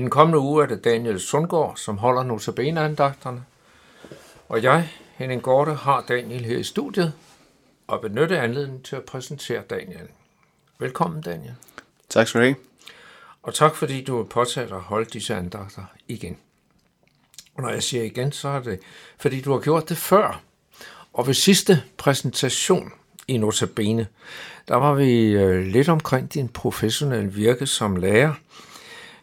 I den kommende uge er det Daniel Sundgaard, som holder notabene-andagterne. Og jeg, Henning Gorte, har Daniel her i studiet og benytte anledningen til at præsentere Daniel. Velkommen, Daniel. Tak skal du have. Og tak fordi du har påtaget at holde disse andagter igen. Og når jeg siger igen, så er det, fordi du har gjort det før. Og ved sidste præsentation i Notabene, der var vi øh, lidt omkring din professionelle virke som lærer,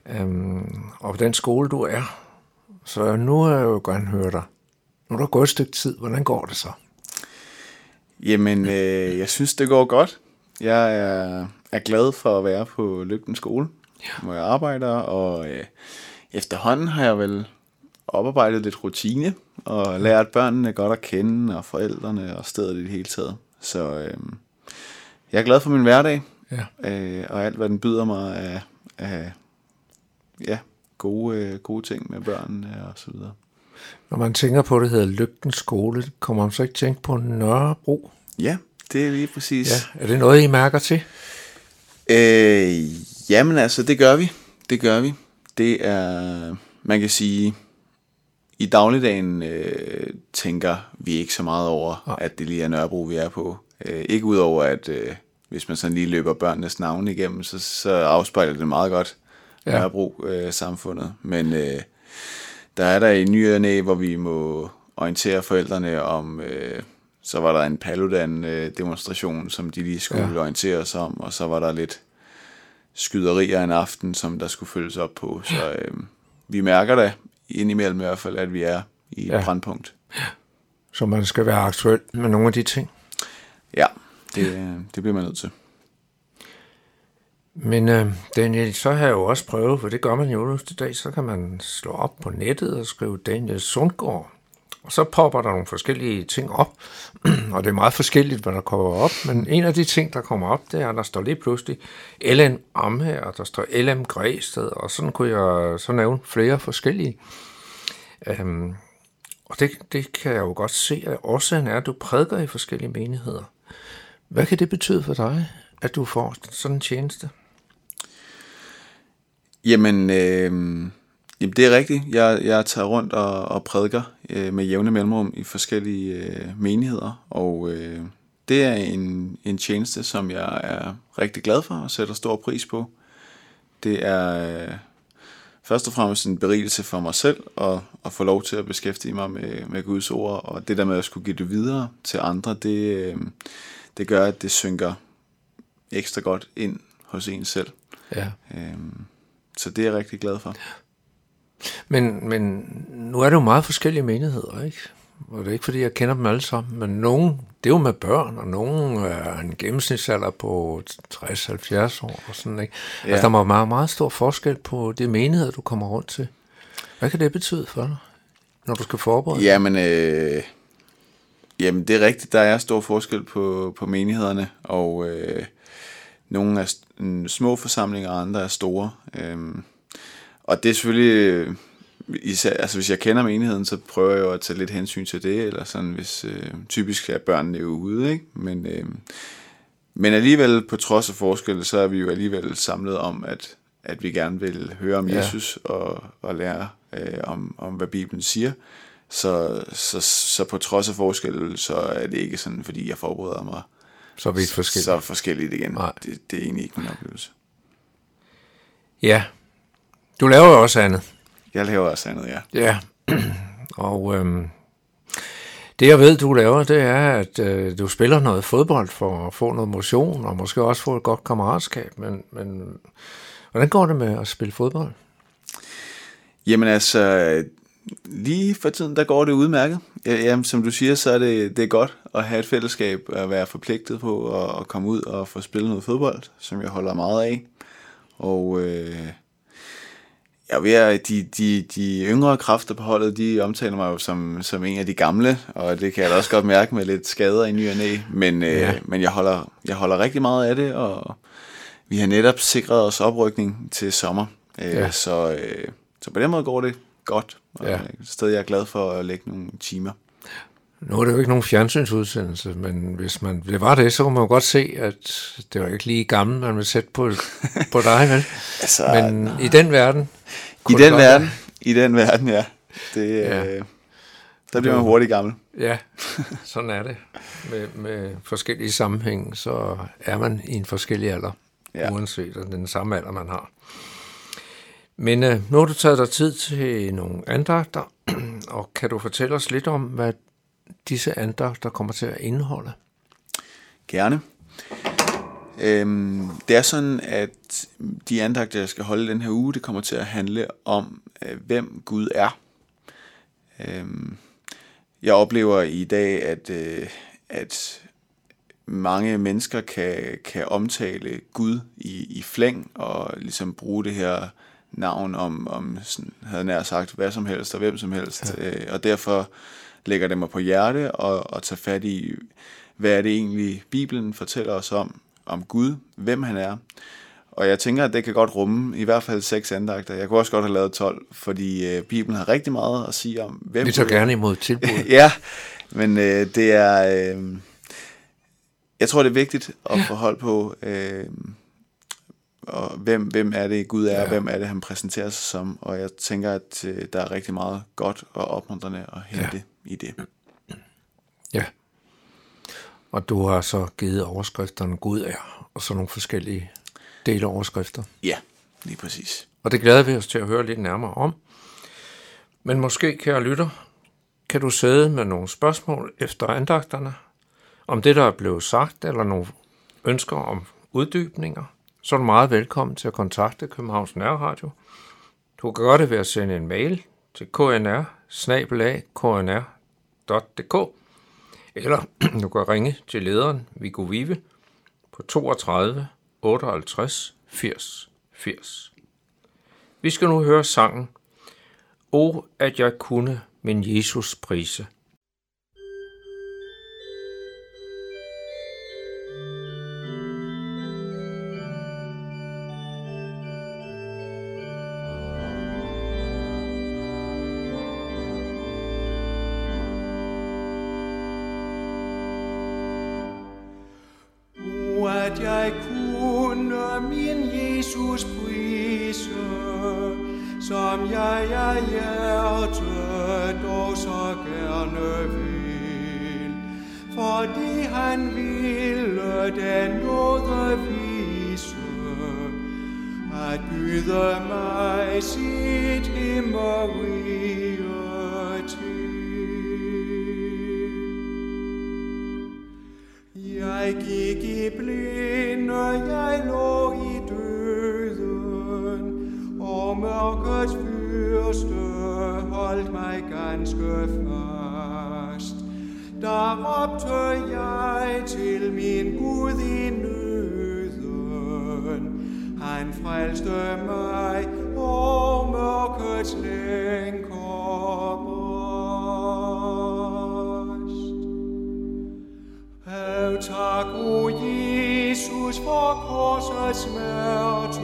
øhm, og den skole du er. Så nu er jeg jo gerne høre dig. Nu er der gået et stykke tid. Hvordan går det så? Jamen, øh, jeg synes, det går godt. Jeg er, er glad for at være på Lygten skole, ja. hvor jeg arbejder, og øh, efterhånden har jeg vel oparbejdet lidt rutine, og lært børnene godt at kende, og forældrene og stedet i det hele taget. Så øh, jeg er glad for min hverdag, ja. øh, og alt hvad den byder mig af, af ja, gode, øh, gode ting med børnene og så videre. Når man tænker på, at det hedder Lygten Skole, kommer man så ikke tænke på Nørrebro? Ja, det er lige præcis. Ja. Er det noget, I mærker til? Øh, jamen altså, det gør vi. Det gør vi. Det er, man kan sige, i dagligdagen øh, tænker vi ikke så meget over, ja. at det lige er Nørrebro, vi er på. Øh, ikke udover, at øh, hvis man sådan lige løber børnenes navne igennem, så, så afspejler det meget godt ja. Nørrebro-samfundet. Øh, Men øh, der er der i ny og hvor vi må orientere forældrene om... Øh, så var der en Paludan-demonstration, som de lige skulle ja. orientere os om, og så var der lidt skyderier en aften, som der skulle følges op på. Så øh, vi mærker da indimellem i hvert fald, at vi er i et ja. brandpunkt. Ja. Så man skal være aktuel med nogle af de ting. Ja, det, det bliver man nødt til. Men øh, Daniel, så har jeg jo også prøvet, for det gør man jo i dag, så kan man slå op på nettet og skrive Daniel Sundgaard. Og så popper der nogle forskellige ting op, og det er meget forskelligt, hvad der kommer op, men en af de ting, der kommer op, det er, at der står lige pludselig LM Amhe, og der står LM Græsted, og sådan kunne jeg så nævne flere forskellige. Øhm, og det, det kan jeg jo godt se, at årsagen er, at du prædiker i forskellige menigheder. Hvad kan det betyde for dig, at du får sådan en tjeneste? Jamen, øh, jamen det er rigtigt. Jeg, jeg tager rundt og, og prædiker øh, med jævne mellemrum i forskellige øh, menigheder, og øh, det er en, en tjeneste, som jeg er rigtig glad for og sætter stor pris på. Det er øh, først og fremmest en berigelse for mig selv at, at få lov til at beskæftige mig med, med Guds ord, og det der med at skulle give det videre til andre, det, øh, det gør, at det synker ekstra godt ind hos en selv. Ja. Øhm, så det er jeg rigtig glad for. Men, men nu er det jo meget forskellige menigheder, ikke? Og det er ikke, fordi jeg kender dem alle sammen, men nogen, det er jo med børn, og nogen er en gennemsnitsalder på 60-70 år og sådan, ikke? Ja. Altså, der er meget, meget stor forskel på det menighed, du kommer rundt til. Hvad kan det betyde for dig, når du skal forberede Jamen, øh, jamen det er rigtigt, der er stor forskel på, på menighederne, og øh, nogle er små forsamlinger, og andre er store. Øhm, og det er selvfølgelig, især, altså hvis jeg kender menigheden, så prøver jeg jo at tage lidt hensyn til det, eller sådan, hvis øh, typisk er børnene jo ude, ikke? Men, øh, men alligevel, på trods af forskelle, så er vi jo alligevel samlet om, at, at vi gerne vil høre om ja. Jesus og, og lære øh, om, om, hvad Bibelen siger. Så, så, så på trods af forskelle, så er det ikke sådan, fordi jeg forbereder mig så vidt forskelligt. Så forskelligt igen. Nej. Det, det er egentlig ikke min oplevelse. Ja. Du laver jo også andet. Jeg laver også andet, ja. Ja. Og øhm, det jeg ved, du laver, det er, at øh, du spiller noget fodbold for at få noget motion, og måske også få et godt kammeratskab. Men, men hvordan går det med at spille fodbold? Jamen altså, Lige for tiden, der går det udmærket. Jamen, som du siger, så er det, det er godt at have et fællesskab, at være forpligtet på at, at komme ud og få spillet noget fodbold, som jeg holder meget af. Og øh, jeg ved, de, de, de yngre kræfter på holdet, de omtaler mig jo som, som en af de gamle, og det kan jeg da også godt mærke med lidt skader i ny og næ. Men, øh, ja. men jeg, holder, jeg holder rigtig meget af det, og vi har netop sikret os oprykning til sommer. Øh, ja. så, øh, så på den måde går det godt, og ja. et sted, jeg er glad for at lægge nogle timer. Nu er det jo ikke nogen fjernsynsudsendelse, men hvis man det var det, så kunne man jo godt se, at det var ikke lige gammel, man vil sætte på, på dig, vel? Altså, men i den verden... I den verden, i den verden, ja. Det, Ja. Øh, der bliver man hurtigt gammel. Ja, sådan er det. Med, med forskellige sammenhæng, så er man i en forskellig alder, ja. Uanset den samme alder, man har. Men øh, nu har du taget dig tid til nogle andagter, og kan du fortælle os lidt om, hvad disse andagter kommer til at indeholde? Gerne. Øhm, det er sådan, at de andagter, jeg skal holde den her uge, det kommer til at handle om, øh, hvem Gud er. Øhm, jeg oplever i dag, at, øh, at mange mennesker kan, kan omtale Gud i, i flæng og ligesom bruge det her navn om, om sådan, havde nær sagt, hvad som helst og hvem som helst. Ja. Øh, og derfor lægger det mig på hjerte og, og tage fat i, hvad er det egentlig, Bibelen fortæller os om, om Gud, hvem han er. Og jeg tænker, at det kan godt rumme i hvert fald seks andagter. Jeg kunne også godt have lavet 12, fordi øh, Bibelen har rigtig meget at sige om, hvem Vi tager er. gerne imod tilbuddet. ja, men øh, det er... Øh, jeg tror, det er vigtigt at få hold på, øh, og hvem, hvem er det Gud er, Ja. hvem er det, han præsenterer sig som. Og jeg tænker, at øh, der er rigtig meget godt og opmuntrende at hente ja. i det. Ja. Og du har så givet overskrifterne Gud er, og så nogle forskellige deloverskrifter. Ja, lige præcis. Og det glæder vi os til at høre lidt nærmere om. Men måske, kære lytter, kan du sidde med nogle spørgsmål efter andagterne, om det, der er blevet sagt, eller nogle ønsker om uddybninger, så er du meget velkommen til at kontakte Københavns Nærradio. Du kan gøre det ved at sende en mail til knr knr.dk eller du kan ringe til lederen Viggo Vive på 32 58 80 80. Vi skal nu høre sangen O, at jeg kunne min Jesus prise. O, at jeg kunne min Jesus prise, som jeg af hjertet dog så gerne vil. Fordi han ville den nåde vise, at byde mig sit himmerige Jeg gik i blinde, jeg lå i døden, og mørkets fyrste holdt mig ganske fast. Der råbte jeg til min Gud i nøden, han frelste mig, tak, o Jesus, for korsets smerte,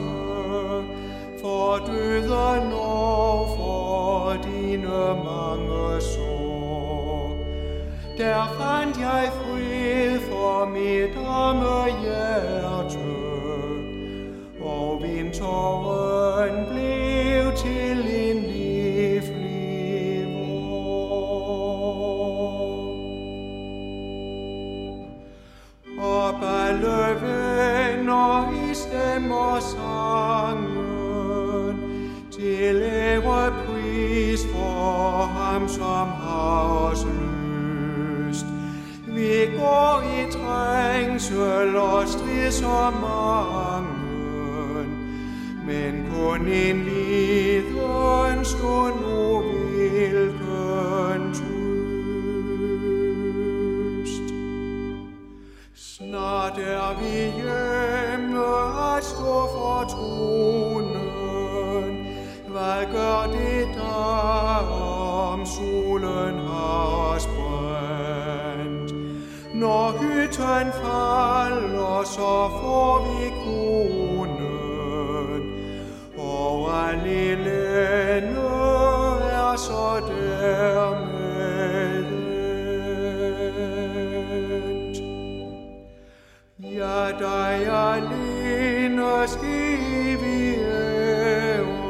for døden og for dine mange sår. Der fandt jeg så mange, men kun en lille kalder, så får vi kronen. Og allelene er så dermed endt. Ja, dig alene skal vi ære.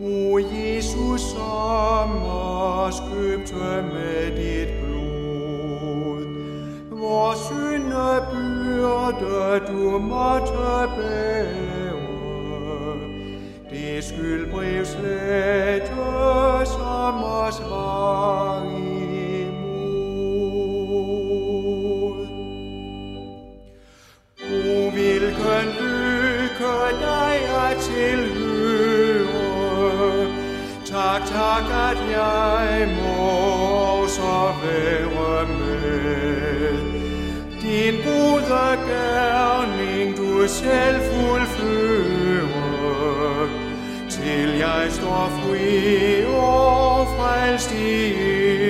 O Jesus, som os købte med dit vor syndebyrde du måtte bære, det skyldbrev slette, som os var imod. O, hvilken lykke dig er tilhøre. Tak, tak, at jeg må så være med. Din gode gerning du selv fuldfører, til jeg står fri og frelst i